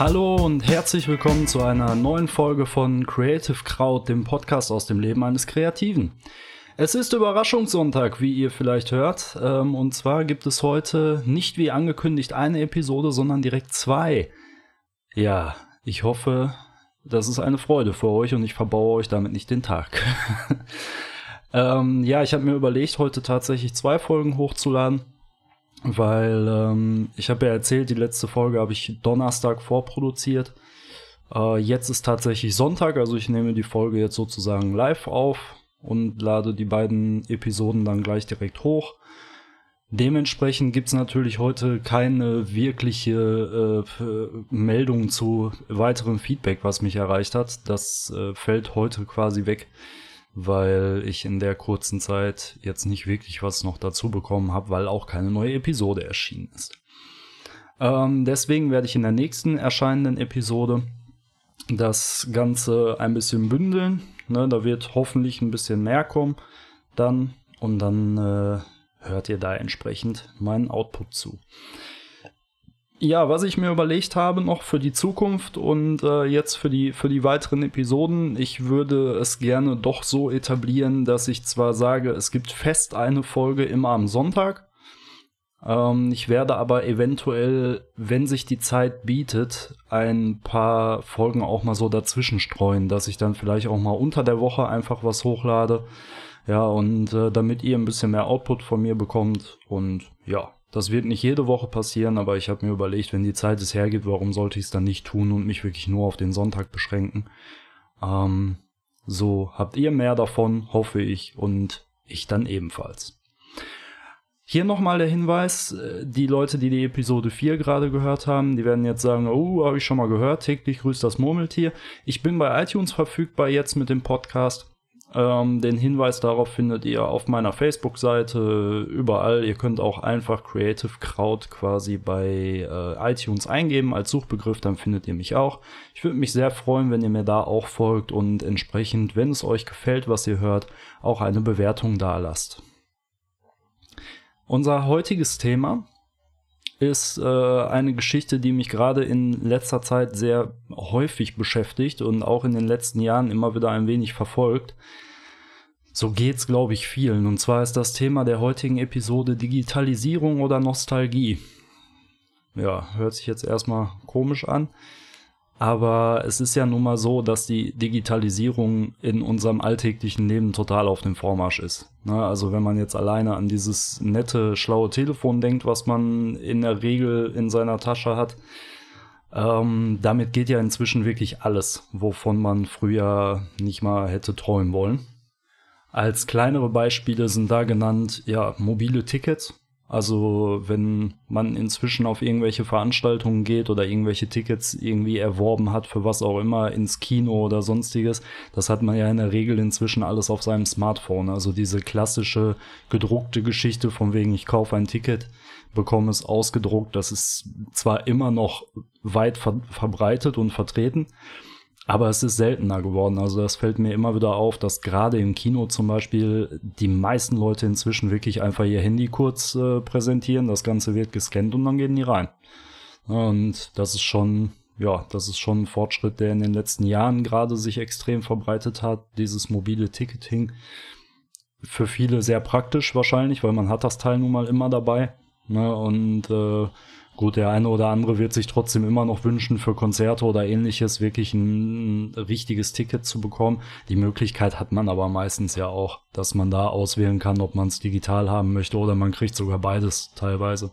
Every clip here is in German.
Hallo und herzlich willkommen zu einer neuen Folge von Creative Crowd, dem Podcast aus dem Leben eines Kreativen. Es ist Überraschungssonntag, wie ihr vielleicht hört. Ähm, und zwar gibt es heute nicht wie angekündigt eine Episode, sondern direkt zwei. Ja, ich hoffe, das ist eine Freude für euch und ich verbaue euch damit nicht den Tag. ähm, ja, ich habe mir überlegt, heute tatsächlich zwei Folgen hochzuladen, weil ähm, ich habe ja erzählt, die letzte Folge habe ich Donnerstag vorproduziert. Äh, jetzt ist tatsächlich Sonntag, also ich nehme die Folge jetzt sozusagen live auf und lade die beiden Episoden dann gleich direkt hoch. Dementsprechend gibt's natürlich heute keine wirkliche äh, Meldung zu weiterem Feedback, was mich erreicht hat. Das äh, fällt heute quasi weg, weil ich in der kurzen Zeit jetzt nicht wirklich was noch dazu bekommen habe, weil auch keine neue Episode erschienen ist. Ähm, deswegen werde ich in der nächsten erscheinenden Episode das Ganze ein bisschen bündeln. Ne, da wird hoffentlich ein bisschen mehr kommen dann und dann äh, hört ihr da entsprechend meinen Output zu. Ja, was ich mir überlegt habe noch für die Zukunft und äh, jetzt für die, für die weiteren Episoden, ich würde es gerne doch so etablieren, dass ich zwar sage, es gibt fest eine Folge immer am Sonntag. Ähm, ich werde aber eventuell, wenn sich die Zeit bietet, ein paar Folgen auch mal so dazwischen streuen, dass ich dann vielleicht auch mal unter der Woche einfach was hochlade ja, und äh, damit ihr ein bisschen mehr Output von mir bekommt. Und ja, das wird nicht jede Woche passieren, aber ich habe mir überlegt, wenn die Zeit es hergibt, warum sollte ich es dann nicht tun und mich wirklich nur auf den Sonntag beschränken. Ähm, so habt ihr mehr davon, hoffe ich, und ich dann ebenfalls. Hier nochmal der Hinweis, äh, die Leute, die die Episode 4 gerade gehört haben, die werden jetzt sagen, oh, habe ich schon mal gehört, täglich grüßt das Murmeltier. Ich bin bei iTunes verfügbar jetzt mit dem Podcast. Ähm, den Hinweis darauf findet ihr auf meiner Facebook-Seite überall. Ihr könnt auch einfach Creative Crowd quasi bei äh, iTunes eingeben als Suchbegriff, dann findet ihr mich auch. Ich würde mich sehr freuen, wenn ihr mir da auch folgt und entsprechend, wenn es euch gefällt, was ihr hört, auch eine Bewertung da lasst. Unser heutiges Thema ist äh, eine Geschichte, die mich gerade in letzter Zeit sehr häufig beschäftigt und auch in den letzten Jahren immer wieder ein wenig verfolgt. So geht's, glaube ich, vielen. Und zwar ist das Thema der heutigen Episode Digitalisierung oder Nostalgie. Ja, hört sich jetzt erstmal komisch an. Aber es ist ja nun mal so, dass die Digitalisierung in unserem alltäglichen Leben total auf dem Vormarsch ist. Ne? Also wenn man jetzt alleine an dieses nette, schlaue Telefon denkt, was man in der Regel in seiner Tasche hat, ähm, damit geht ja inzwischen wirklich alles, wovon man früher nicht mal hätte träumen wollen. Als kleinere Beispiele sind da genannt, ja, mobile Tickets. Also wenn man inzwischen auf irgendwelche Veranstaltungen geht oder irgendwelche Tickets irgendwie erworben hat für was auch immer ins Kino oder sonstiges, das hat man ja in der Regel inzwischen alles auf seinem Smartphone. Also diese klassische gedruckte Geschichte von wegen ich kaufe ein Ticket, bekomme es ausgedruckt, das ist zwar immer noch weit ver verbreitet und vertreten, aber es ist seltener geworden. Also das fällt mir immer wieder auf, dass gerade im Kino zum Beispiel die meisten Leute inzwischen wirklich einfach ihr Handy kurz äh, präsentieren. Das Ganze wird gescannt und dann gehen die rein. Und das ist schon, ja, das ist schon ein Fortschritt, der in den letzten Jahren gerade sich extrem verbreitet hat. Dieses mobile Ticketing. Für viele sehr praktisch wahrscheinlich, weil man hat das Teil nun mal immer dabei. Ne? Und äh, Gut, der eine oder andere wird sich trotzdem immer noch wünschen, für Konzerte oder ähnliches wirklich ein, richtiges Ticket zu bekommen. Die Möglichkeit hat man aber meistens ja auch, dass man da auswählen kann, ob man es digital haben möchte oder man kriegt sogar beides teilweise.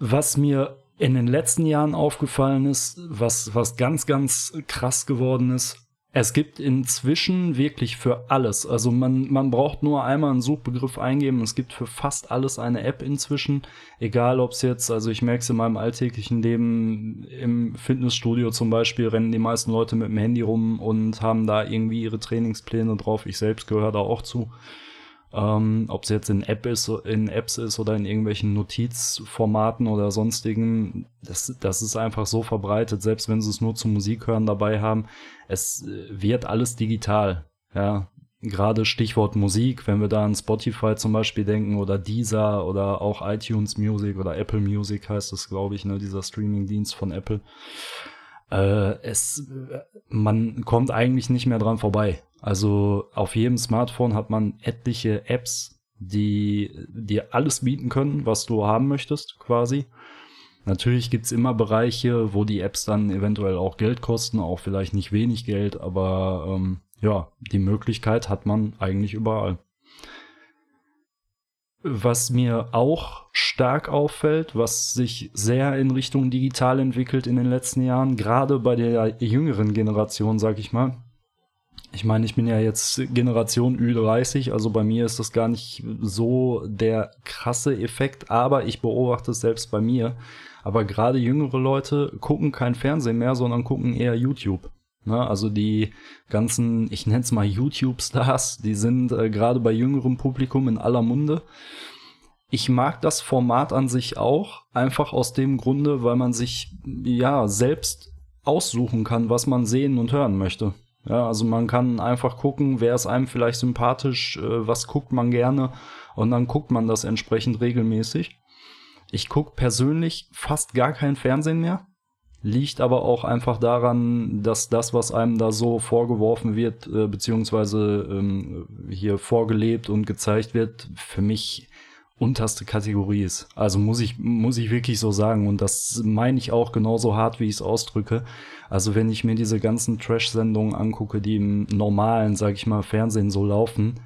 Was mir in den letzten Jahren aufgefallen ist, was, was ganz, ganz krass geworden ist, es gibt inzwischen wirklich für alles. Also man, man braucht nur einmal einen Suchbegriff eingeben. Es gibt für fast alles eine App inzwischen. Egal ob es jetzt, also ich merke es in meinem alltäglichen Leben, im Fitnessstudio zum Beispiel rennen die meisten Leute mit dem Handy rum und haben da irgendwie ihre Trainingspläne drauf. Ich selbst gehöre da auch zu. Ähm, Ob es jetzt in, App ist, in Apps ist oder in irgendwelchen Notizformaten oder sonstigen, das, das ist einfach so verbreitet, selbst wenn sie es nur zum Musik hören dabei haben. Es äh, wird alles digital. Ja, gerade Stichwort Musik, wenn wir da an Spotify zum Beispiel denken oder Deezer oder auch iTunes Music oder Apple Music heißt es, glaube ich, ne, dieser Streaming-Dienst von Apple. Äh, es, man kommt eigentlich nicht mehr dran vorbei. Also auf jedem Smartphone hat man etliche Apps, die dir alles bieten können, was du haben möchtest, quasi. Natürlich gibt's immer Bereiche, wo die Apps dann eventuell auch Geld kosten, auch vielleicht nicht wenig Geld, aber ähm, ja, die Möglichkeit hat man eigentlich überall. Was mir auch stark auffällt, was sich sehr in Richtung digital entwickelt in den letzten Jahren, gerade bei der jüngeren Generation, sag ich mal, ich meine, ich bin ja jetzt Generation Ü30, also bei mir ist das gar nicht so der krasse Effekt, aber ich beobachte es selbst bei mir. Aber gerade jüngere Leute gucken kein Fernsehen mehr, sondern gucken eher YouTube. Ne? Also die ganzen, ich nenne es mal YouTube-Stars, die sind äh, gerade bei jüngerem Publikum in aller Munde. Ich mag das Format an sich auch, einfach aus dem Grunde, weil man sich ja selbst aussuchen kann, was man sehen und hören möchte. Ja, also man kann einfach gucken, wer ist einem vielleicht sympathisch, äh, was guckt man gerne und dann guckt man das entsprechend regelmäßig. Ich gucke persönlich fast gar kein Fernsehen mehr, liegt aber auch einfach daran, dass das, was einem da so vorgeworfen wird, äh, beziehungsweise ähm, hier vorgelebt und gezeigt wird, für mich unterste Kategorie ist. Also muss ich, muss ich wirklich so sagen. Und das meine ich auch genauso hart, wie ich es ausdrücke. Also wenn ich mir diese ganzen Trash-Sendungen angucke, die im normalen, sag ich mal, Fernsehen so laufen,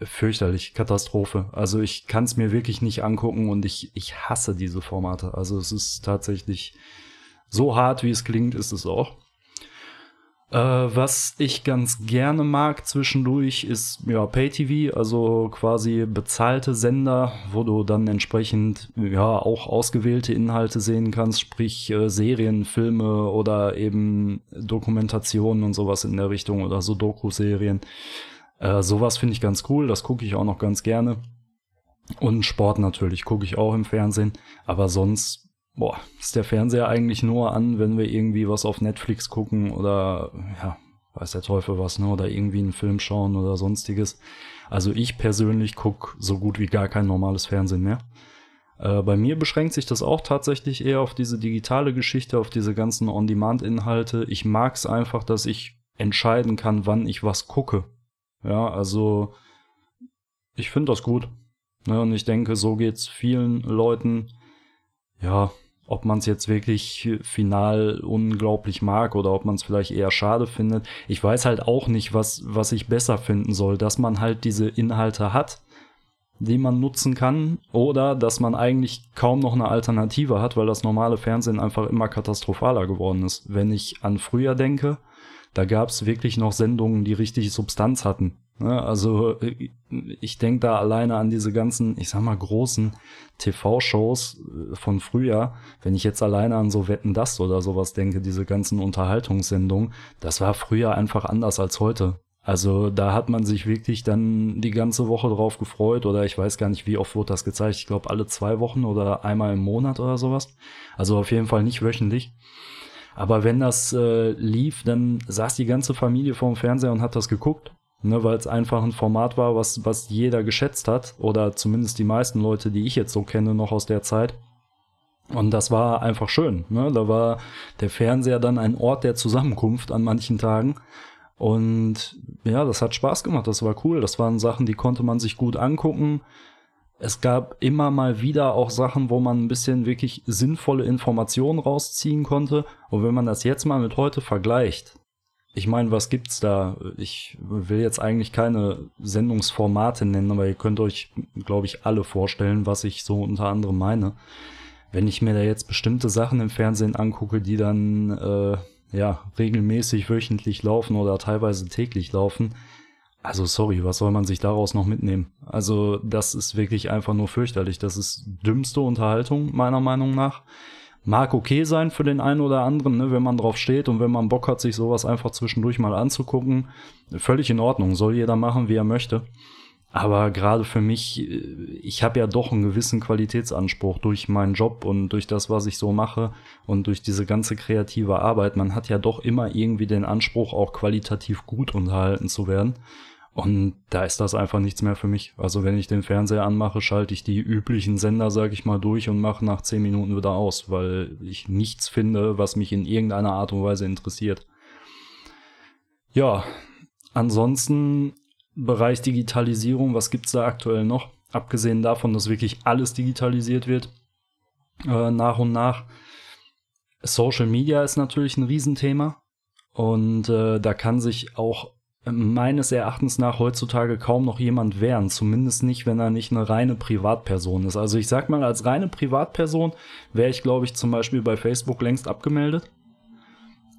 fürchterlich, Katastrophe. Also ich kann es mir wirklich nicht angucken und ich, ich hasse diese Formate. Also es ist tatsächlich so hart, wie es klingt, ist es auch. Äh, was ich ganz gerne mag zwischendurch ist ja Pay-TV, also quasi bezahlte Sender, wo du dann entsprechend ja auch ausgewählte Inhalte sehen kannst, sprich äh, Serien, Filme oder eben Dokumentationen und sowas in der Richtung oder so Doku-Serien. Äh, sowas finde ich ganz cool, das gucke ich auch noch ganz gerne. Und Sport natürlich gucke ich auch im Fernsehen, aber sonst boah, ist der Fernseher eigentlich nur an, wenn wir irgendwie was auf Netflix gucken oder, ja, weiß der Teufel was, ne, oder irgendwie einen Film schauen oder sonstiges. Also ich persönlich guck so gut wie gar kein normales Fernsehen mehr. Äh, bei mir beschränkt sich das auch tatsächlich eher auf diese digitale Geschichte, auf diese ganzen On-Demand-Inhalte. Ich mag es einfach, dass ich entscheiden kann, wann ich was gucke. Ja, also ich finde das gut. Ne, und ich denke, so geht's vielen Leuten. Ja, ob man es jetzt wirklich final unglaublich mag oder ob man es vielleicht eher schade findet. Ich weiß halt auch nicht, was, was ich besser finden soll, dass man halt diese Inhalte hat, die man nutzen kann, oder dass man eigentlich kaum noch eine Alternative hat, weil das normale Fernsehen einfach immer katastrophaler geworden ist. Wenn ich an früher denke, da gab es wirklich noch Sendungen, die richtig Substanz hatten. Ne? Also äh, ich denke da alleine an diese ganzen, ich sag mal, großen TV-Shows äh, von früher. Wenn ich jetzt alleine an so Wetten das oder sowas denke, diese ganzen Unterhaltungssendungen, das war früher einfach anders als heute. Also da hat man sich wirklich dann die ganze Woche drauf gefreut oder ich weiß gar nicht, wie oft wurde das gezeigt. Ich glaube alle zwei Wochen oder einmal im Monat oder sowas. Also auf jeden Fall nicht wöchentlich. Aber wenn das äh, lief, dann saß die ganze Familie vorm Fernseher und hat das geguckt ne, weil es einfach ein Format war, was, was jeder geschätzt hat oder zumindest die meisten Leute, die ich jetzt so kenne, noch aus der Zeit. Und das war einfach schön. Ne? Da war der Fernseher dann ein Ort der Zusammenkunft an manchen Tagen. Und ja, das hat Spaß gemacht, das war cool. Das waren Sachen, die konnte man sich gut angucken. Es gab immer mal wieder auch Sachen, wo man ein bisschen wirklich sinnvolle Informationen rausziehen konnte. Und wenn man das jetzt mal mit heute vergleicht, ich meine, was gibt's da? Ich will jetzt eigentlich keine Sendungsformate nennen, aber ihr könnt euch, glaube ich, alle vorstellen, was ich so unter anderem meine. Wenn ich mir da jetzt bestimmte Sachen im Fernsehen angucke, die dann äh, ja regelmäßig wöchentlich laufen oder teilweise täglich laufen, also sorry, was soll man sich daraus noch mitnehmen? Also das ist wirklich einfach nur fürchterlich. Das ist dümmste Unterhaltung meiner Meinung nach mag okay sein für den einen oder anderen, ne, wenn man drauf steht und wenn man Bock hat, sich sowas einfach zwischendurch mal anzugucken. Völlig in Ordnung, soll jeder machen, wie er möchte. Aber gerade für mich, äh, ich habe ja doch einen gewissen Qualitätsanspruch durch meinen Job und durch das, was ich so mache und durch diese ganze kreative Arbeit. Man hat ja doch immer irgendwie den Anspruch, auch qualitativ gut unterhalten zu werden. Und da ist das einfach nichts mehr für mich. Also wenn ich den Fernseher anmache, schalte ich die üblichen Sender, sag ich mal, durch und mache nach zehn Minuten wieder aus, weil ich nichts finde, was mich in irgendeiner Art und Weise interessiert. Ja, ansonsten Bereich Digitalisierung, was gibt's da aktuell noch? Abgesehen davon, dass wirklich alles digitalisiert wird, äh, nach und nach. Social Media ist natürlich ein Riesenthema. Und äh, da kann sich auch meines Erachtens nach heutzutage kaum noch jemand wehren. Zumindest nicht, wenn er nicht eine reine Privatperson ist. Also ich sag mal, als reine Privatperson wäre ich, glaube ich, zum Beispiel bei Facebook längst abgemeldet.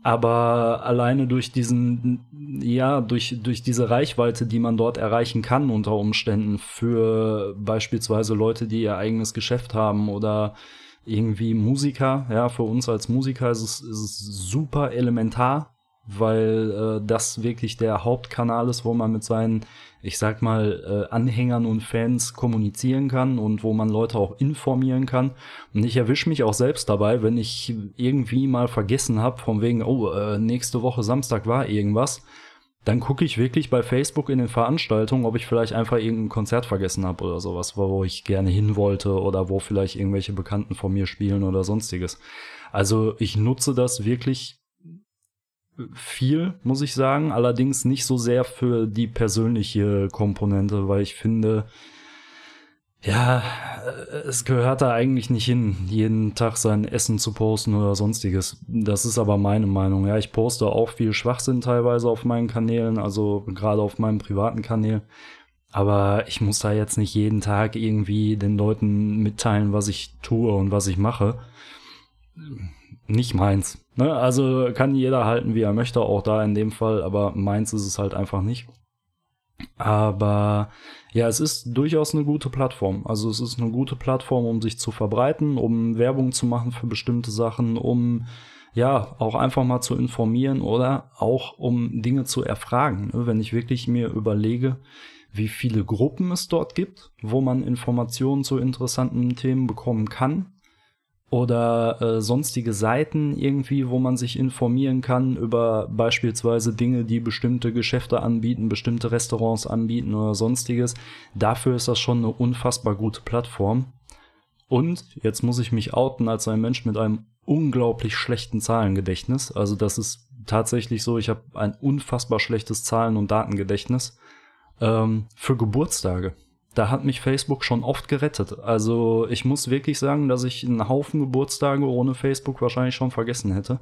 Aber alleine durch diesen, ja, durch, durch diese Reichweite, die man dort erreichen kann unter Umständen für beispielsweise Leute, die ihr eigenes Geschäft haben oder irgendwie Musiker, ja, für uns als Musiker ist es, ist es super elementar, weil äh, das wirklich der Hauptkanal ist, wo man mit seinen, ich sag mal, äh, Anhängern und Fans kommunizieren kann und wo man Leute auch informieren kann. Und ich erwische mich auch selbst dabei, wenn ich irgendwie mal vergessen habe, von wegen, oh, äh, nächste Woche Samstag war irgendwas, dann gucke ich wirklich bei Facebook in den Veranstaltungen, ob ich vielleicht einfach irgendein Konzert vergessen habe oder sowas, wo ich gerne hin wollte oder wo vielleicht irgendwelche Bekannten von mir spielen oder sonstiges. Also ich nutze das wirklich viel, muss ich sagen. Allerdings nicht so sehr für die persönliche Komponente, weil ich finde, ja, äh, es gehört da eigentlich nicht hin, jeden Tag sein Essen zu posten oder sonstiges. Das ist aber meine Meinung. Ja, ich poste auch viel Schwachsinn teilweise auf meinen Kanälen, also gerade auf meinem privaten Kanal. Aber ich muss da jetzt nicht jeden Tag irgendwie den Leuten mitteilen, was ich tue und was ich mache nicht meins. Ne? Also kann jeder halten, wie er möchte, auch da in dem Fall, aber meins ist es halt einfach nicht. Aber ja, es ist durchaus eine gute Plattform. Also es ist eine gute Plattform, um sich zu verbreiten, um Werbung zu machen für bestimmte Sachen, um ja auch einfach mal zu informieren oder auch um Dinge zu erfragen. Ne? Wenn ich wirklich mir überlege, wie viele Gruppen es dort gibt, wo man Informationen zu interessanten Themen bekommen kann, oder äh, sonstige Seiten irgendwie, wo man sich informieren kann über beispielsweise Dinge, die bestimmte Geschäfte anbieten, bestimmte Restaurants anbieten oder sonstiges. Dafür ist das schon eine unfassbar gute Plattform. Und jetzt muss ich mich outen als ein Mensch mit einem unglaublich schlechten Zahlengedächtnis. Also das ist tatsächlich so, ich habe ein unfassbar schlechtes Zahlen- und Datengedächtnis ähm, für Geburtstage da hat mich Facebook schon oft gerettet. Also ich muss wirklich sagen, dass ich einen Haufen Geburtstage ohne Facebook wahrscheinlich schon vergessen hätte,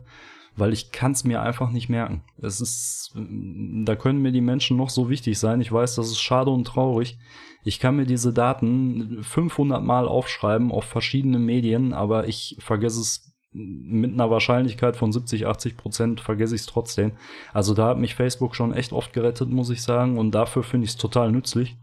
weil ich kann es mir einfach nicht merken. Es ist, da können mir die Menschen noch so wichtig sein. Ich weiß, das ist schade und traurig. Ich kann mir diese Daten 500 Mal aufschreiben auf verschiedene Medien, aber ich vergesse es mit einer Wahrscheinlichkeit von 70, 80 Prozent vergesse ich es trotzdem. Also da hat mich Facebook schon echt oft gerettet, muss ich sagen, und dafür finde ich es total nützlich.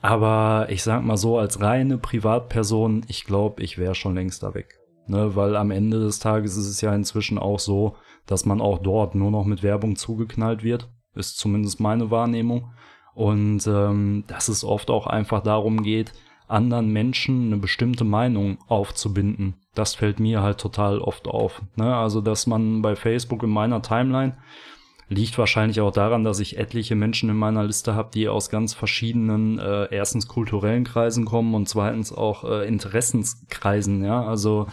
Aber ich sag mal so, als reine Privatperson, ich glaube, ich wäre schon längst da weg. Ne, weil am Ende des Tages ist es ja inzwischen auch so, dass man auch dort nur noch mit Werbung zugeknallt wird. Ist zumindest meine Wahrnehmung. Und ähm, dass es oft auch einfach darum geht, anderen Menschen eine bestimmte Meinung aufzubinden. Das fällt mir halt total oft auf. Ne? Also, dass man bei Facebook in meiner Timeline Liegt wahrscheinlich auch daran, dass ich etliche Menschen in meiner Liste habe, die aus ganz verschiedenen, äh, erstens kulturellen Kreisen kommen und zweitens auch äh, Interessenskreisen, ja. Also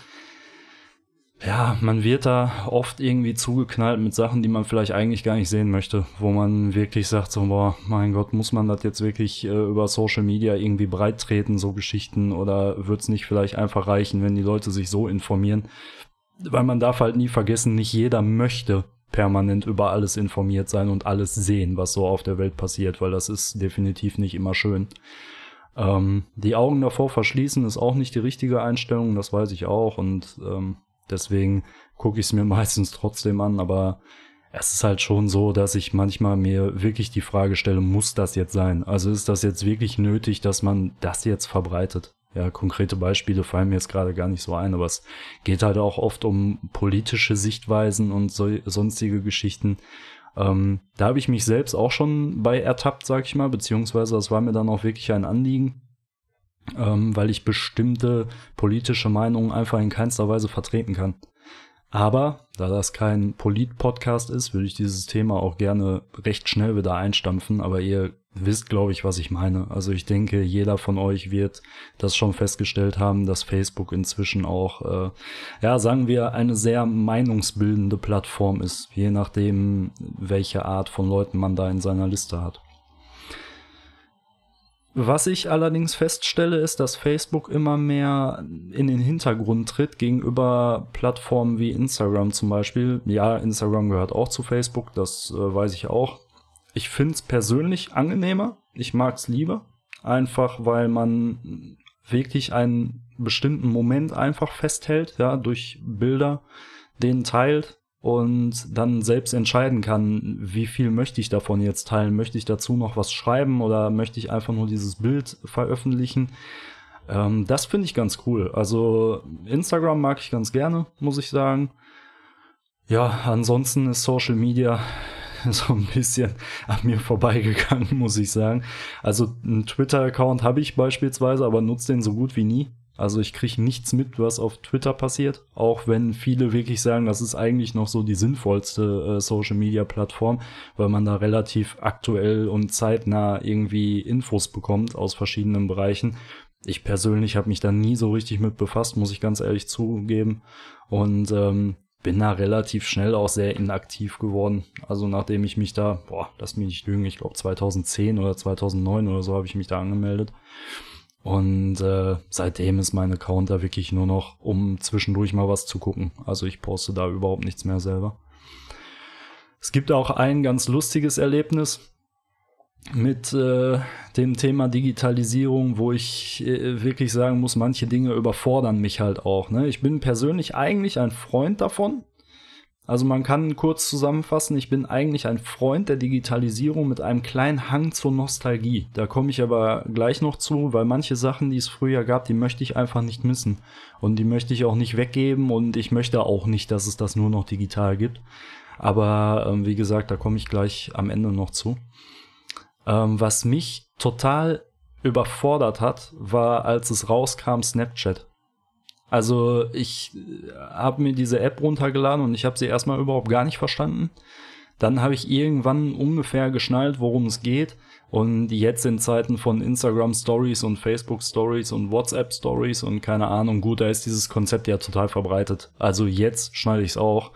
ja, man wird da oft irgendwie zugeknallt mit Sachen, die man vielleicht eigentlich gar nicht sehen möchte, wo man wirklich sagt, so, boah, mein Gott, muss man das jetzt wirklich äh, über Social Media irgendwie breit treten, so Geschichten, oder wird's nicht vielleicht einfach reichen, wenn die Leute sich so informieren? Weil man darf halt nie vergessen, nicht jeder möchte permanent über alles informiert sein und alles sehen, was so auf der Welt passiert, weil das ist definitiv nicht immer schön. Ähm, die Augen davor verschließen ist auch nicht die richtige Einstellung, das weiß ich auch und ähm, deswegen gucke ich es mir meistens trotzdem an, aber es ist halt schon so, dass ich manchmal mir wirklich die Frage stelle, muss das jetzt sein? Also ist das jetzt wirklich nötig, dass man das jetzt verbreitet? Ja, konkrete Beispiele fallen mir jetzt gerade gar nicht so ein, aber es geht halt auch oft um politische Sichtweisen und so, sonstige Geschichten. Ähm, da habe ich mich selbst auch schon bei ertappt, sag ich mal, beziehungsweise das war mir dann auch wirklich ein Anliegen, ähm, weil ich bestimmte politische Meinungen einfach in keinster Weise vertreten kann. Aber da das kein Polit-Podcast ist, würde ich dieses Thema auch gerne recht schnell wieder einstampfen. Aber ihr wisst, glaube ich, was ich meine. Also ich denke, jeder von euch wird das schon festgestellt haben, dass Facebook inzwischen auch, äh, ja, sagen wir, eine sehr meinungsbildende Plattform ist, je nachdem, welche Art von Leuten man da in seiner Liste hat. Was ich allerdings feststelle, ist, dass Facebook immer mehr in den Hintergrund tritt gegenüber Plattformen wie Instagram zum Beispiel. Ja, Instagram gehört auch zu Facebook, das äh, weiß ich auch. Ich finde es persönlich angenehmer. Ich mag es lieber. Einfach weil man wirklich einen bestimmten Moment einfach festhält, ja, durch Bilder, den teilt und dann selbst entscheiden kann, wie viel möchte ich davon jetzt teilen. Möchte ich dazu noch was schreiben oder möchte ich einfach nur dieses Bild veröffentlichen? Ähm, das finde ich ganz cool. Also Instagram mag ich ganz gerne, muss ich sagen. Ja, ansonsten ist Social Media so ein bisschen an mir vorbeigegangen, muss ich sagen. Also einen Twitter-Account habe ich beispielsweise, aber nutze den so gut wie nie. Also ich kriege nichts mit, was auf Twitter passiert, auch wenn viele wirklich sagen, das ist eigentlich noch so die sinnvollste äh, Social-Media-Plattform, weil man da relativ aktuell und zeitnah irgendwie Infos bekommt aus verschiedenen Bereichen. Ich persönlich habe mich da nie so richtig mit befasst, muss ich ganz ehrlich zugeben. Und ähm, bin da relativ schnell auch sehr inaktiv geworden. Also nachdem ich mich da, boah, lass mich nicht lügen, ich glaube 2010 oder 2009 oder so habe ich mich da angemeldet. Und äh, seitdem ist mein Account da wirklich nur noch, um zwischendurch mal was zu gucken. Also ich poste da überhaupt nichts mehr selber. Es gibt auch ein ganz lustiges Erlebnis mit äh, dem Thema Digitalisierung, wo ich äh, wirklich sagen muss, manche Dinge überfordern mich halt auch. Ne? Ich bin persönlich eigentlich ein Freund davon, also man kann kurz zusammenfassen, ich bin eigentlich ein Freund der Digitalisierung mit einem kleinen Hang zur Nostalgie. Da komme ich aber gleich noch zu, weil manche Sachen, die es früher gab, die möchte ich einfach nicht missen. Und die möchte ich auch nicht weggeben und ich möchte auch nicht, dass es das nur noch digital gibt. Aber ähm, wie gesagt, da komme ich gleich am Ende noch zu. Ähm, was mich total überfordert hat, war, als es rauskam, Snapchat. Also ich äh, habe mir diese App runtergeladen und ich habe sie erstmal überhaupt gar nicht verstanden. Dann habe ich irgendwann ungefähr geschnallt, worum es geht. Und jetzt in Zeiten von Instagram Stories und Facebook Stories und WhatsApp Stories und keine Ahnung, gut, da ist dieses Konzept ja total verbreitet. Also jetzt schneide ich es auch.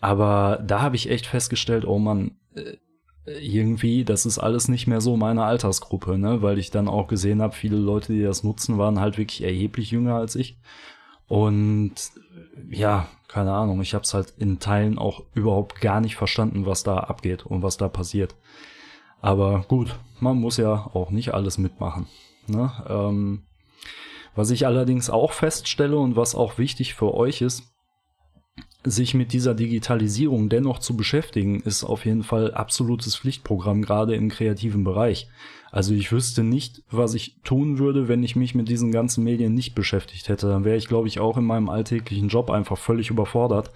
Aber da habe ich echt festgestellt, oh man, äh, irgendwie, das ist alles nicht mehr so meine Altersgruppe, ne? Weil ich dann auch gesehen habe, viele Leute, die das nutzen, waren halt wirklich erheblich jünger als ich. Und ja, keine Ahnung, ich habe es halt in Teilen auch überhaupt gar nicht verstanden, was da abgeht und was da passiert. Aber gut, man muss ja auch nicht alles mitmachen. Ne? Ähm, was ich allerdings auch feststelle und was auch wichtig für euch ist, sich mit dieser Digitalisierung dennoch zu beschäftigen, ist auf jeden Fall absolutes Pflichtprogramm, gerade im kreativen Bereich. Also ich wüsste nicht, was ich tun würde, wenn ich mich mit diesen ganzen Medien nicht beschäftigt hätte. Dann wäre ich, glaube ich, auch in meinem alltäglichen Job einfach völlig überfordert,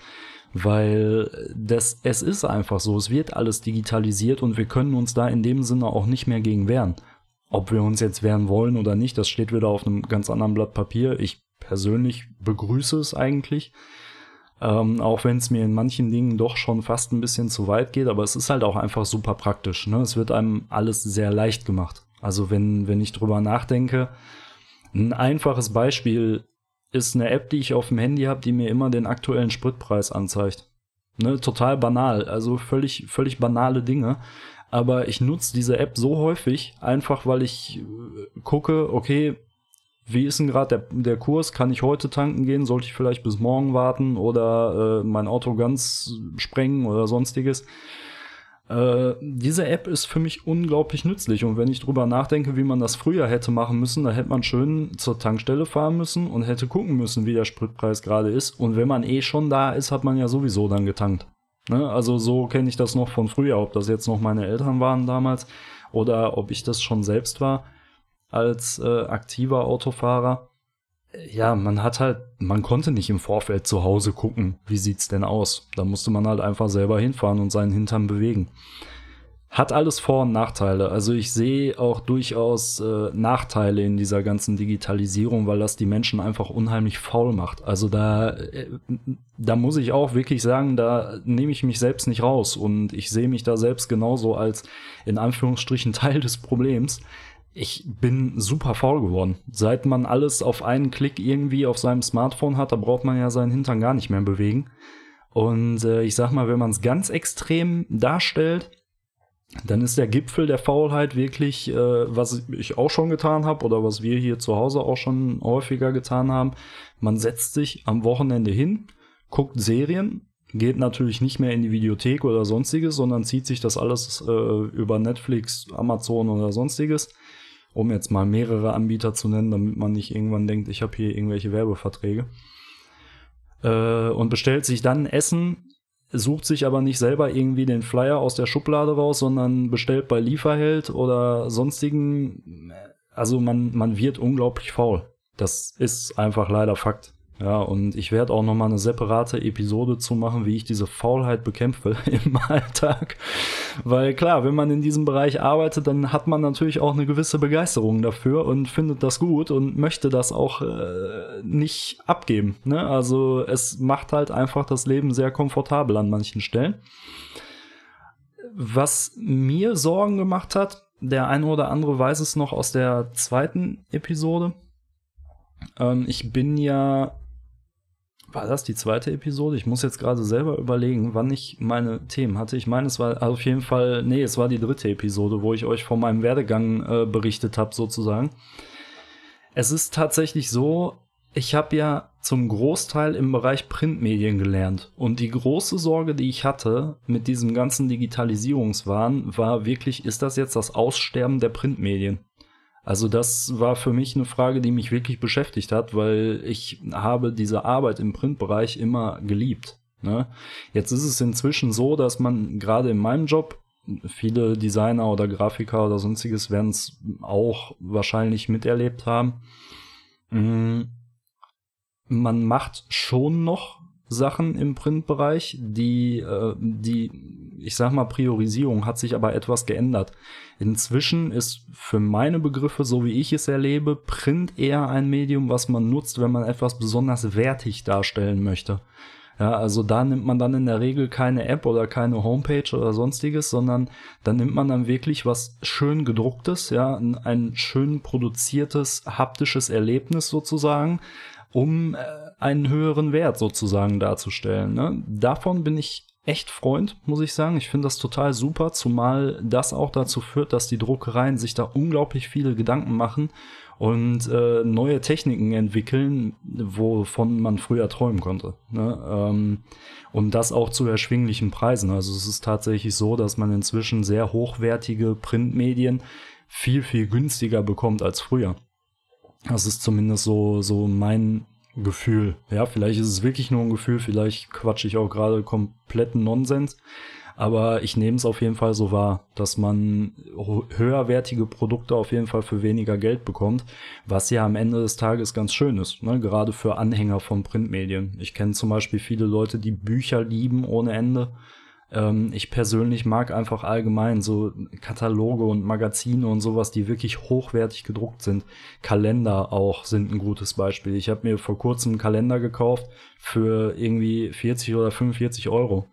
weil das, es ist einfach so, es wird alles digitalisiert und wir können uns da in dem Sinne auch nicht mehr gegen wehren. Ob wir uns jetzt wehren wollen oder nicht, das steht wieder auf einem ganz anderen Blatt Papier. Ich persönlich begrüße es eigentlich. Ähm, auch wenn es mir in manchen Dingen doch schon fast ein bisschen zu weit geht, aber es ist halt auch einfach super praktisch. Ne? Es wird einem alles sehr leicht gemacht. Also wenn, wenn ich drüber nachdenke, ein einfaches Beispiel ist eine App, die ich auf dem Handy habe, die mir immer den aktuellen Spritpreis anzeigt. Ne, total banal, also völlig, völlig banale Dinge. Aber ich nutze diese App so häufig, einfach weil ich äh, gucke, okay, wie ist denn gerade der, der Kurs? Kann ich heute tanken gehen? Sollte ich vielleicht bis morgen warten oder äh, mein Auto ganz sprengen oder sonstiges? Äh, diese App ist für mich unglaublich nützlich und wenn ich drüber nachdenke, wie man das früher hätte machen müssen, da hätte man schön zur Tankstelle fahren müssen und hätte gucken müssen, wie der Spritpreis gerade ist. Und wenn man eh schon da ist, hat man ja sowieso dann getankt. Ne? Also so kenne ich das noch von früher, ob das jetzt noch meine Eltern waren damals oder ob ich das schon selbst war als äh, aktiver Autofahrer. Ja, man hat halt, man konnte nicht im Vorfeld zu Hause gucken, wie sieht's denn aus. Da musste man halt einfach selber hinfahren und seinen Hintern bewegen. hat alles Vor- und Nachteile. Also ich sehe auch durchaus äh, Nachteile in dieser ganzen Digitalisierung, weil das die Menschen einfach unheimlich faul macht. Also da, äh, da muss ich auch wirklich sagen, da nehme ich mich selbst nicht raus und ich sehe mich da selbst genauso als in Anführungsstrichen Teil des Problems. Ich bin super faul geworden. Seit man alles auf einen Klick irgendwie auf seinem Smartphone hat, da braucht man ja seinen Hintern gar nicht mehr bewegen. Und äh, ich sag mal, wenn man es ganz extrem darstellt, dann ist der Gipfel der Faulheit wirklich, äh, was ich auch schon getan habe oder was wir hier zu Hause auch schon häufiger getan haben. Man setzt sich am Wochenende hin, guckt Serien, geht natürlich nicht mehr in die Videothek oder sonstiges, sondern zieht sich das alles äh, über Netflix, Amazon oder sonstiges, um jetzt mal mehrere Anbieter zu nennen, damit man nicht irgendwann denkt, ich habe hier irgendwelche Werbeverträge. Äh, und bestellt sich dann Essen sucht sich aber nicht selber irgendwie den Flyer aus der Schublade raus, sondern bestellt bei Lieferheld oder sonstigen. Also man, man wird unglaublich faul. Das ist einfach leider Fakt. Ja, und ich werde auch noch mal eine separate Episode zu machen, wie ich diese Faulheit bekämpfe im Alltag. Weil klar, wenn man in diesem Bereich arbeitet, dann hat man natürlich auch eine gewisse Begeisterung dafür und findet das gut und möchte das auch äh, nicht abgeben. Ne? Also es macht halt einfach das Leben sehr komfortabel an manchen Stellen. Was mir Sorgen gemacht hat, der eine oder andere weiß es noch aus der zweiten Episode. Ähm, ich bin ja war das die zweite Episode? Ich muss jetzt gerade selber überlegen, wann ich meine Themen hatte. Ich meine, es war auf jeden Fall, nee, es war die dritte Episode, wo ich euch von meinem Werdegang äh, berichtet habe, sozusagen. Es ist tatsächlich so, ich habe ja zum Großteil im Bereich Printmedien gelernt. Und die große Sorge, die ich hatte mit diesem ganzen Digitalisierungswahn, war wirklich, ist das jetzt das Aussterben der Printmedien? Also das war für mich eine Frage, die mich wirklich beschäftigt hat, weil ich habe diese Arbeit im Printbereich immer geliebt. Ne? Jetzt ist es inzwischen so, dass man gerade in meinem Job, viele Designer oder Grafiker oder sonstiges werden es auch wahrscheinlich miterlebt haben, mm, man macht schon noch Sachen im Printbereich, die, äh, die, ich sag mal, Priorisierung hat sich aber etwas geändert. Inzwischen ist für meine Begriffe, so wie ich es erlebe, Print eher ein Medium, was man nutzt, wenn man etwas besonders wertig darstellen möchte. Ja, also da nimmt man dann in der Regel keine App oder keine Homepage oder sonstiges, sondern dann nimmt man dann wirklich was schön gedrucktes, ja, ein schön produziertes haptisches Erlebnis sozusagen, um äh, einen höheren Wert sozusagen darzustellen. Ne? Davon bin ich echt Freund, muss ich sagen. Ich finde das total super, zumal das auch dazu führt, dass die Druckereien sich da unglaublich viele Gedanken machen und äh, neue Techniken entwickeln, wovon man früher träumen konnte. Ne? Ähm, und das auch zu erschwinglichen Preisen. Also es ist tatsächlich so, dass man inzwischen sehr hochwertige Printmedien viel, viel günstiger bekommt als früher. Das ist zumindest so, so mein Gefühl. Ja, vielleicht ist es wirklich nur ein Gefühl, vielleicht quatsche ich auch gerade kompletten Nonsens. Aber ich nehme es auf jeden Fall so wahr, dass man höherwertige Produkte auf jeden Fall für weniger Geld bekommt, was ja am Ende des Tages ganz schön ist, ne? gerade für Anhänger von Printmedien. Ich kenne zum Beispiel viele Leute, die Bücher lieben ohne Ende ähm, ich persönlich mag einfach allgemein so Kataloge und Magazine und sowas, die wirklich hochwertig gedruckt sind. Kalender auch sind ein gutes Beispiel. Ich habe mir vor kurzem einen Kalender gekauft für irgendwie 40 oder 45 Euro.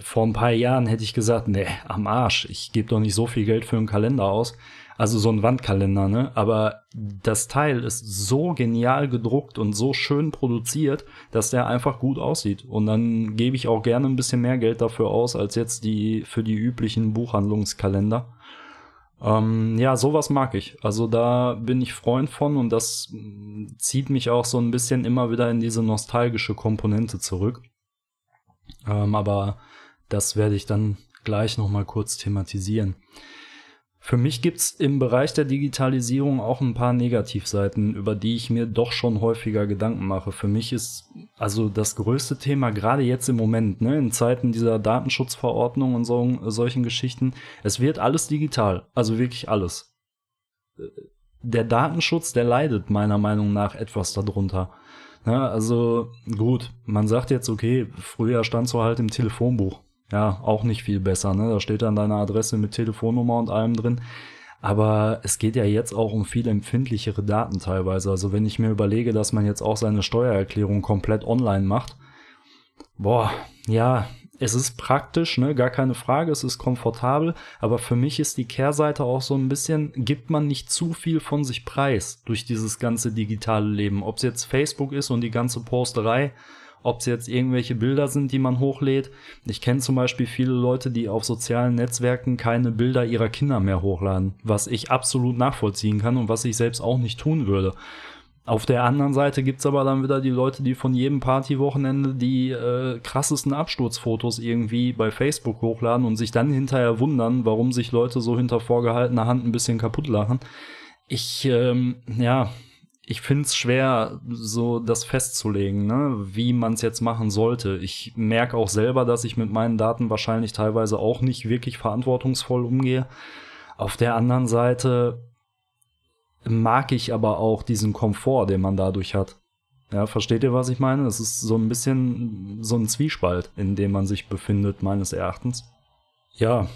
Vor ein paar Jahren hätte ich gesagt, nee, am Arsch, ich gebe doch nicht so viel Geld für einen Kalender aus. Also so ein Wandkalender, ne? Aber das Teil ist so genial gedruckt und so schön produziert, dass der einfach gut aussieht. Und dann gebe ich auch gerne ein bisschen mehr Geld dafür aus, als jetzt die für die üblichen Buchhandlungskalender. Ähm, ja, sowas mag ich. Also da bin ich Freund von und das zieht mich auch so ein bisschen immer wieder in diese nostalgische Komponente zurück. Ähm, aber das werde ich dann gleich nochmal kurz thematisieren. Für mich gibt's im Bereich der Digitalisierung auch ein paar Negativseiten, über die ich mir doch schon häufiger Gedanken mache. Für mich ist also das größte Thema gerade jetzt im Moment, ne, in Zeiten dieser Datenschutzverordnung und so, solchen Geschichten, es wird alles digital, also wirklich alles. Der Datenschutz, der leidet meiner Meinung nach etwas darunter. Ne, also gut, man sagt jetzt, okay, früher stand so halt im Telefonbuch Ja, auch nicht viel besser, ne? Da steht dann deine Adresse mit Telefonnummer und allem drin. Aber es geht ja jetzt auch um viel empfindlichere Daten teilweise. Also wenn ich mir überlege, dass man jetzt auch seine Steuererklärung komplett online macht, boah, ja, es ist praktisch, ne, gar keine Frage, es ist komfortabel, aber für mich ist die Kehrseite auch so ein bisschen, gibt man nicht zu viel von sich preis durch dieses ganze digitale Leben. Ob es jetzt Facebook ist und die ganze Posterei, ob es jetzt irgendwelche Bilder sind, die man hochlädt. Ich kenne zum Beispiel viele Leute, die auf sozialen Netzwerken keine Bilder ihrer Kinder mehr hochladen, was ich absolut nachvollziehen kann und was ich selbst auch nicht tun würde. Auf der anderen Seite gibt's aber dann wieder die Leute, die von jedem Partywochenende die äh, krassesten Absturzfotos irgendwie bei Facebook hochladen und sich dann hinterher wundern, warum sich Leute so hinter vorgehaltener Hand ein bisschen kaputt lachen. Ich, ähm, ja, ich find's schwer, so das festzulegen, ne, wie man's jetzt machen sollte. Ich merke auch selber, dass ich mit meinen Daten wahrscheinlich teilweise auch nicht wirklich verantwortungsvoll umgehe. Auf der anderen Seite mag ich aber auch diesen Komfort, den man dadurch hat. Ja, versteht ihr, was ich meine? Es ist so ein bisschen so ein Zwiespalt, in dem man sich befindet, meines Erachtens. Ja,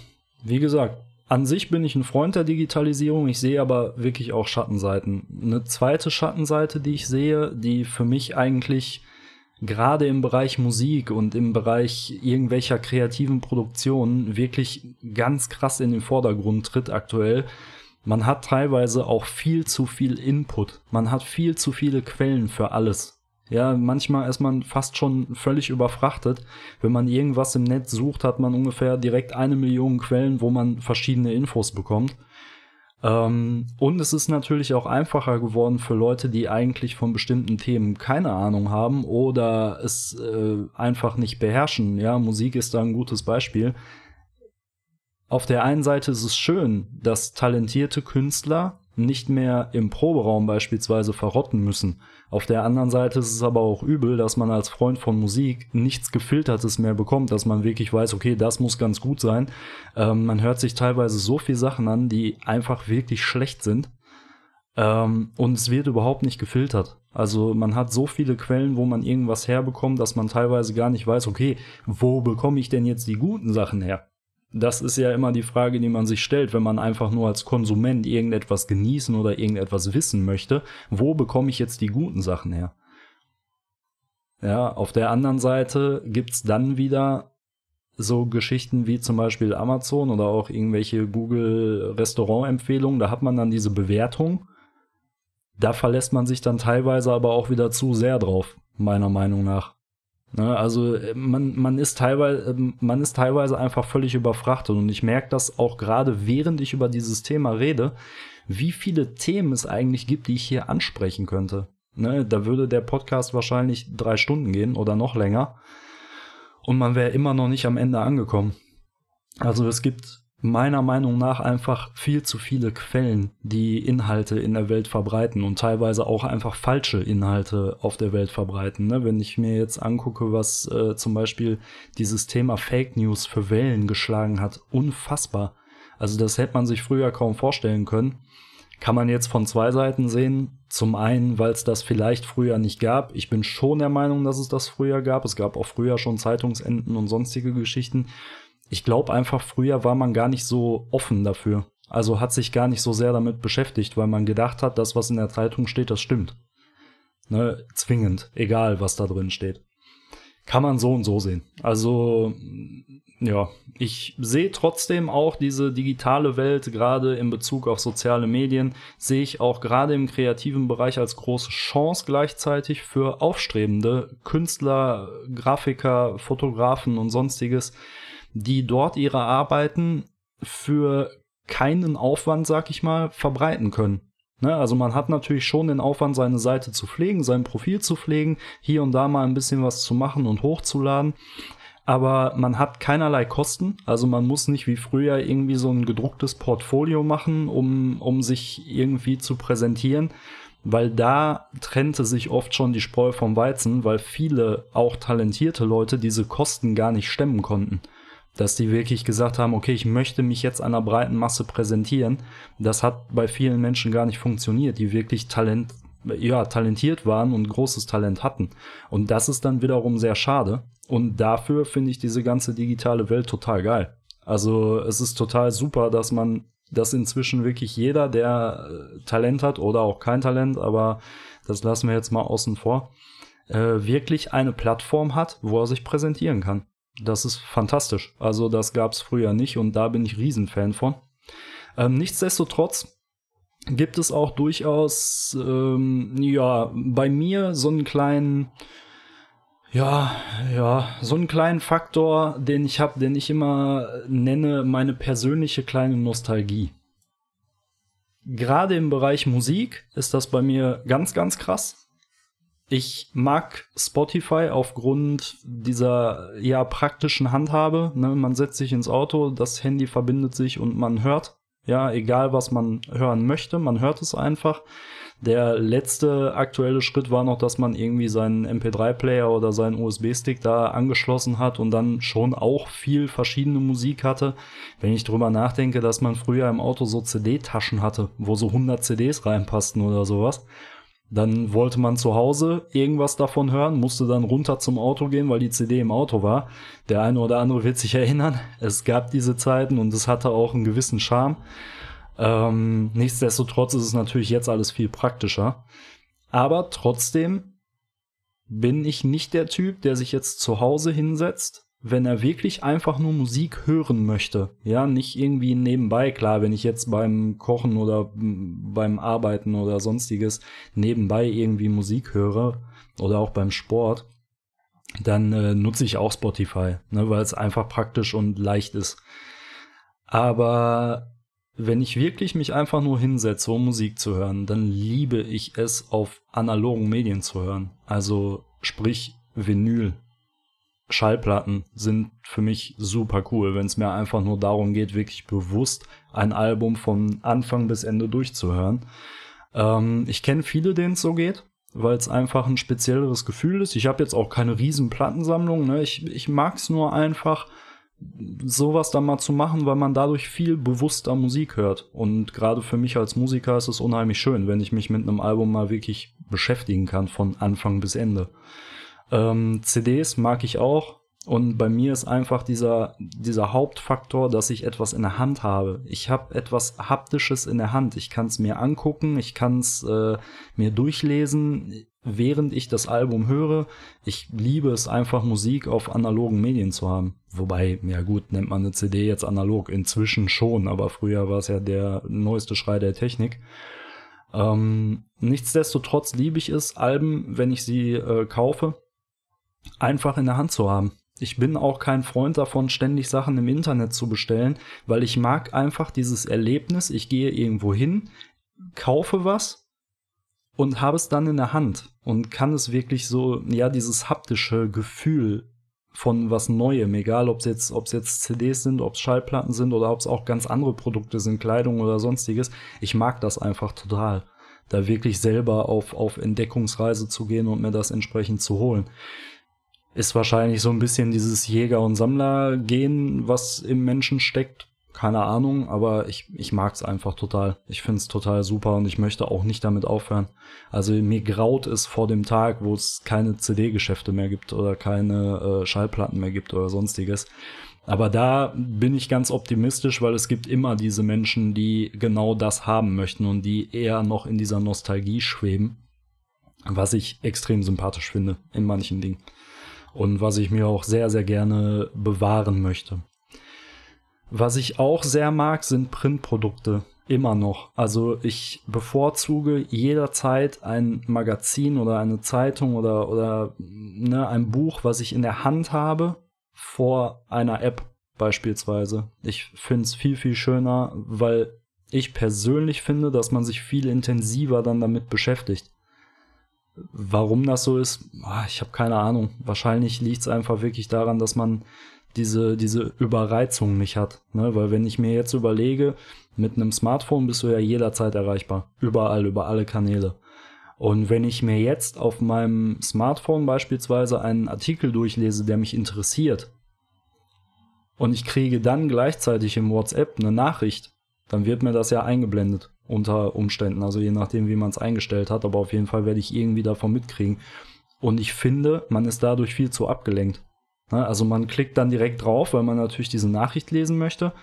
wie gesagt, an sich bin ich ein Freund der Digitalisierung, ich sehe aber wirklich auch Schattenseiten. Eine zweite Schattenseite, die ich sehe, die für mich eigentlich gerade im Bereich Musik und im Bereich irgendwelcher kreativen Produktionen wirklich ganz krass in den Vordergrund tritt aktuell, man hat teilweise auch viel zu viel Input. Man hat viel zu viele Quellen für alles. Ja, manchmal ist man fast schon völlig überfrachtet. Wenn man irgendwas im Netz sucht, hat man ungefähr direkt eine Million Quellen, wo man verschiedene Infos bekommt. Ähm, und es ist natürlich auch einfacher geworden für Leute, die eigentlich von bestimmten Themen keine Ahnung haben oder es äh, einfach nicht beherrschen. Ja, Musik ist da ein gutes Beispiel auf der einen Seite ist es schön, dass talentierte Künstler nicht mehr im Proberaum beispielsweise verrotten müssen. Auf der anderen Seite ist es aber auch übel, dass man als Freund von Musik nichts Gefiltertes mehr bekommt, dass man wirklich weiß, okay, das muss ganz gut sein. Ähm, man hört sich teilweise so viel Sachen an, die einfach wirklich schlecht sind. Ähm, und es wird überhaupt nicht gefiltert. Also man hat so viele Quellen, wo man irgendwas herbekommt, dass man teilweise gar nicht weiß, okay, wo bekomme ich denn jetzt die guten Sachen her? Das ist ja immer die Frage, die man sich stellt, wenn man einfach nur als Konsument irgendetwas genießen oder irgendetwas wissen möchte. Wo bekomme ich jetzt die guten Sachen her? Ja, auf der anderen Seite gibt's dann wieder so Geschichten wie zum Beispiel Amazon oder auch irgendwelche Google Restaurant-Empfehlungen. Da hat man dann diese Bewertung. Da verlässt man sich dann teilweise aber auch wieder zu sehr drauf, meiner Meinung nach. Ne, also äh, man, man, ist teilweise, ähm, man ist teilweise einfach völlig überfrachtet und ich merke das auch gerade, während ich über dieses Thema rede, wie viele Themen es eigentlich gibt, die ich hier ansprechen könnte. Ne, da würde der Podcast wahrscheinlich drei Stunden gehen oder noch länger und man wäre immer noch nicht am Ende angekommen. Also es gibt meiner Meinung nach einfach viel zu viele Quellen, die Inhalte in der Welt verbreiten und teilweise auch einfach falsche Inhalte auf der Welt verbreiten. Ne? Wenn ich mir jetzt angucke, was äh, zum Beispiel dieses Thema Fake News für Wellen geschlagen hat, unfassbar. Also das hätte man sich früher kaum vorstellen können. Kann man jetzt von zwei Seiten sehen. Zum einen, weil es das vielleicht früher nicht gab. Ich bin schon der Meinung, dass es das früher gab. Es gab auch früher schon Zeitungsenden und sonstige Geschichten ich glaube einfach, früher war man gar nicht so offen dafür. Also hat sich gar nicht so sehr damit beschäftigt, weil man gedacht hat, das, was in der Zeitung steht, das stimmt. Ne, zwingend, egal was da drin steht. Kann man so und so sehen. Also, ja, ich sehe trotzdem auch diese digitale Welt, gerade in Bezug auf soziale Medien, sehe ich auch gerade im kreativen Bereich als große Chance gleichzeitig für aufstrebende Künstler, Grafiker, Fotografen und sonstiges, die dort ihre Arbeiten für keinen Aufwand, sag ich mal, verbreiten können. Ne, also man hat natürlich schon den Aufwand, seine Seite zu pflegen, sein Profil zu pflegen, hier und da mal ein bisschen was zu machen und hochzuladen. Aber man hat keinerlei Kosten. Also man muss nicht wie früher irgendwie so ein gedrucktes Portfolio machen, um, um sich irgendwie zu präsentieren. Weil da trennte sich oft schon die Spreu vom Weizen, weil viele auch talentierte Leute diese Kosten gar nicht stemmen konnten dass die wirklich gesagt haben, okay, ich möchte mich jetzt einer breiten Masse präsentieren. Das hat bei vielen Menschen gar nicht funktioniert, die wirklich Talent, ja, talentiert waren und großes Talent hatten. Und das ist dann wiederum sehr schade. Und dafür finde ich diese ganze digitale Welt total geil. Also es ist total super, dass man, dass inzwischen wirklich jeder, der äh, Talent hat oder auch kein Talent, aber das lassen wir jetzt mal außen vor, äh, wirklich eine Plattform hat, wo er sich präsentieren kann. Das ist fantastisch. Also das gab es früher nicht und da bin ich Riesenfan von. Ähm, nichtsdestotrotz gibt es auch durchaus, ähm, ja, bei mir so einen kleinen, ja, ja, so einen kleinen Faktor, den ich habe, den ich immer nenne, meine persönliche kleine Nostalgie. Gerade im Bereich Musik ist das bei mir ganz, ganz krass. Ich mag Spotify aufgrund dieser ja praktischen Handhabe. Ne? Man setzt sich ins Auto, das Handy verbindet sich und man hört. Ja, egal was man hören möchte, man hört es einfach. Der letzte aktuelle Schritt war noch, dass man irgendwie seinen MP3-Player oder seinen USB-Stick da angeschlossen hat und dann schon auch viel verschiedene Musik hatte. Wenn ich drüber nachdenke, dass man früher im Auto so CD-Taschen hatte, wo so 100 CDs reinpassten oder sowas. Dann wollte man zu Hause irgendwas davon hören, musste dann runter zum Auto gehen, weil die CD im Auto war. Der eine oder andere wird sich erinnern, es gab diese Zeiten und es hatte auch einen gewissen Charme. Ähm, nichtsdestotrotz ist es natürlich jetzt alles viel praktischer. Aber trotzdem bin ich nicht der Typ, der sich jetzt zu Hause hinsetzt wenn er wirklich einfach nur Musik hören möchte, ja, nicht irgendwie nebenbei, klar, wenn ich jetzt beim Kochen oder beim Arbeiten oder sonstiges nebenbei irgendwie Musik höre oder auch beim Sport, dann äh, nutze ich auch Spotify, ne, weil es einfach praktisch und leicht ist. Aber wenn ich wirklich mich einfach nur hinsetze, um Musik zu hören, dann liebe ich es, auf analogen Medien zu hören. Also sprich Vinyl, Schallplatten sind für mich super cool, wenn es mir einfach nur darum geht, wirklich bewusst ein Album von Anfang bis Ende durchzuhören. Ähm, ich kenne viele, denen es so geht, weil es einfach ein spezielleres Gefühl ist. Ich habe jetzt auch keine riesen Plattensammlung. Ne? Ich, ich mag es nur einfach, sowas dann mal zu machen, weil man dadurch viel bewusster Musik hört. Und gerade für mich als Musiker ist es unheimlich schön, wenn ich mich mit einem Album mal wirklich beschäftigen kann, von Anfang bis Ende. Ähm, CDs mag ich auch. Und bei mir ist einfach dieser, dieser Hauptfaktor, dass ich etwas in der Hand habe. Ich habe etwas Haptisches in der Hand. Ich kann es mir angucken, ich kann es äh, mir durchlesen, während ich das Album höre. Ich liebe es einfach, Musik auf analogen Medien zu haben. Wobei, ja gut, nennt man eine CD jetzt analog. Inzwischen schon, aber früher war es ja der neueste Schrei der Technik. Ähm, nichtsdestotrotz liebe ich es, Alben, wenn ich sie äh, kaufe, einfach in der Hand zu haben. Ich bin auch kein Freund davon, ständig Sachen im Internet zu bestellen, weil ich mag einfach dieses Erlebnis, ich gehe irgendwo hin, kaufe was und habe es dann in der Hand und kann es wirklich so, ja, dieses haptische Gefühl von was Neuem, egal ob es jetzt, jetzt CDs sind, ob es Schallplatten sind oder ob es auch ganz andere Produkte sind, Kleidung oder sonstiges. Ich mag das einfach total, da wirklich selber auf, auf Entdeckungsreise zu gehen und mir das entsprechend zu holen ist wahrscheinlich so ein bisschen dieses Jäger- und Sammler-Gen, was im Menschen steckt. Keine Ahnung, aber ich, ich mag es einfach total. Ich finde es total super und ich möchte auch nicht damit aufhören. Also mir graut es vor dem Tag, wo es keine CD-Geschäfte mehr gibt oder keine äh, Schallplatten mehr gibt oder sonstiges. Aber da bin ich ganz optimistisch, weil es gibt immer diese Menschen, die genau das haben möchten und die eher noch in dieser Nostalgie schweben. Was ich extrem sympathisch finde in manchen Dingen und was ich mir auch sehr, sehr gerne bewahren möchte. Was ich auch sehr mag, sind Printprodukte. Immer noch. Also ich bevorzuge jederzeit ein Magazin oder eine Zeitung oder, oder ne, ein Buch, was ich in der Hand habe, vor einer App beispielsweise. Ich finde es viel, viel schöner, weil ich persönlich finde, dass man sich viel intensiver dann damit beschäftigt. Warum das so ist, ah, ich habe keine Ahnung. Wahrscheinlich liegt es einfach wirklich daran, dass man diese, diese Überreizung nicht hat. Ne? Weil wenn ich mir jetzt überlege, mit einem Smartphone bist du ja jederzeit erreichbar. Überall, über alle Kanäle. Und wenn ich mir jetzt auf meinem Smartphone beispielsweise einen Artikel durchlese, der mich interessiert, und ich kriege dann gleichzeitig im WhatsApp eine Nachricht, dann wird mir das ja eingeblendet unter Umständen, also je nachdem, wie man es eingestellt hat, aber auf jeden Fall werde ich irgendwie davon mitkriegen. Und ich finde, man ist dadurch viel zu abgelenkt. Ne? Also man klickt dann direkt drauf, weil man natürlich diese Nachricht lesen möchte.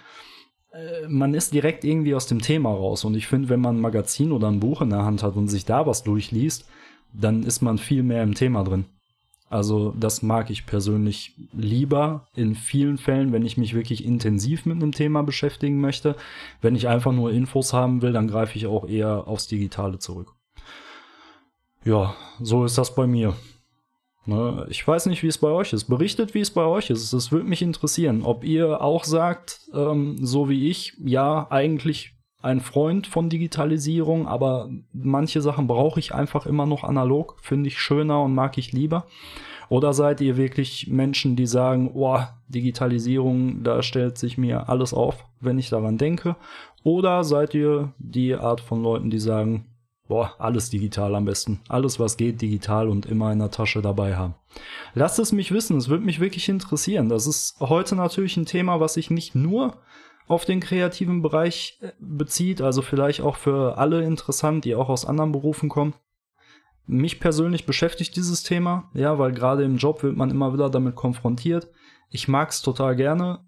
Äh, man ist direkt irgendwie aus dem Thema raus. Und ich finde, wenn man ein Magazin oder ein Buch in der Hand hat und sich da was durchliest, dann ist man viel mehr im Thema drin. Also das mag ich persönlich lieber in vielen Fällen, wenn ich mich wirklich intensiv mit einem Thema beschäftigen möchte. Wenn ich einfach nur Infos haben will, dann greife ich auch eher aufs Digitale zurück. Ja, so ist das bei mir. Ne, ich weiß nicht, wie es bei euch ist. Berichtet, wie es bei euch ist. Es würde mich interessieren, ob ihr auch sagt, ähm, so wie ich, ja, eigentlich ein Freund von Digitalisierung, aber manche Sachen brauche ich einfach immer noch analog, finde ich schöner und mag ich lieber. Oder seid ihr wirklich Menschen, die sagen, oh, Digitalisierung, da stellt sich mir alles auf, wenn ich daran denke? Oder seid ihr die Art von Leuten, die sagen, boah, alles digital am besten. Alles, was geht, digital und immer in der Tasche dabei haben. Lasst es mich wissen, es würde mich wirklich interessieren. Das ist heute natürlich ein Thema, was sich nicht nur auf den kreativen Bereich äh, bezieht, also vielleicht auch für alle interessant, die auch aus anderen Berufen kommen. Mich persönlich beschäftigt dieses Thema, ja, weil gerade im Job wird man immer wieder damit konfrontiert. Ich mag es total gerne,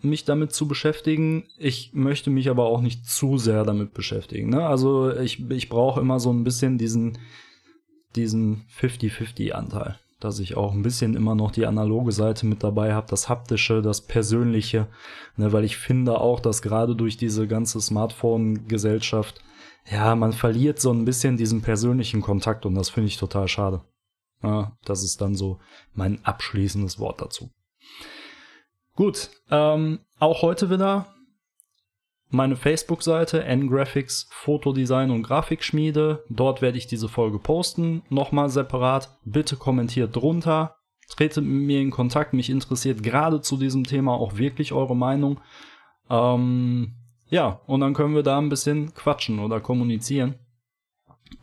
mich damit zu beschäftigen. Ich möchte mich aber auch nicht zu sehr damit beschäftigen. Ne? Also ich, ich brauche immer so ein bisschen diesen, diesen 50-50-Anteil dass ich auch ein bisschen immer noch die analoge Seite mit dabei habe, das haptische, das persönliche, ne, weil ich finde auch, dass gerade durch diese ganze Smartphone-Gesellschaft, ja, man verliert so ein bisschen diesen persönlichen Kontakt und das finde ich total schade. Ja, das ist dann so mein abschließendes Wort dazu. Gut, ähm, auch heute wieder meine Facebook-Seite ngraphics Fotodesign und Grafikschmiede. Dort werde ich diese Folge posten, nochmal separat. Bitte kommentiert drunter, tretet mit mir in Kontakt. Mich interessiert gerade zu diesem Thema auch wirklich eure Meinung. Ähm, ja, und dann können wir da ein bisschen quatschen oder kommunizieren.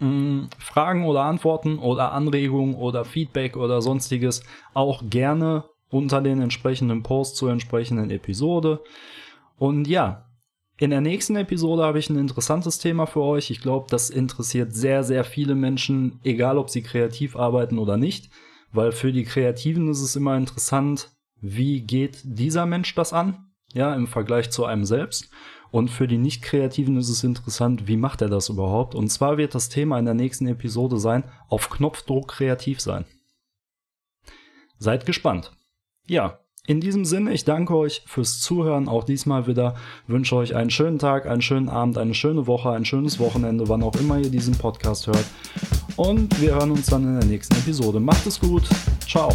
Ähm, Fragen oder Antworten oder Anregungen oder Feedback oder sonstiges auch gerne unter den entsprechenden Posts zur entsprechenden Episode. Und ja, in der nächsten Episode habe ich ein interessantes Thema für euch. Ich glaube, das interessiert sehr, sehr viele Menschen, egal ob sie kreativ arbeiten oder nicht. Weil für die Kreativen ist es immer interessant, wie geht dieser Mensch das an? Ja, im Vergleich zu einem selbst. Und für die Nicht-Kreativen ist es interessant, wie macht er das überhaupt? Und zwar wird das Thema in der nächsten Episode sein, auf Knopfdruck kreativ sein. Seid gespannt. Ja, in diesem Sinne, ich danke euch fürs Zuhören, auch diesmal wieder. Wünsche euch einen schönen Tag, einen schönen Abend, eine schöne Woche, ein schönes Wochenende, wann auch immer ihr diesen Podcast hört. Und wir hören uns dann in der nächsten Episode. Macht es gut. Ciao.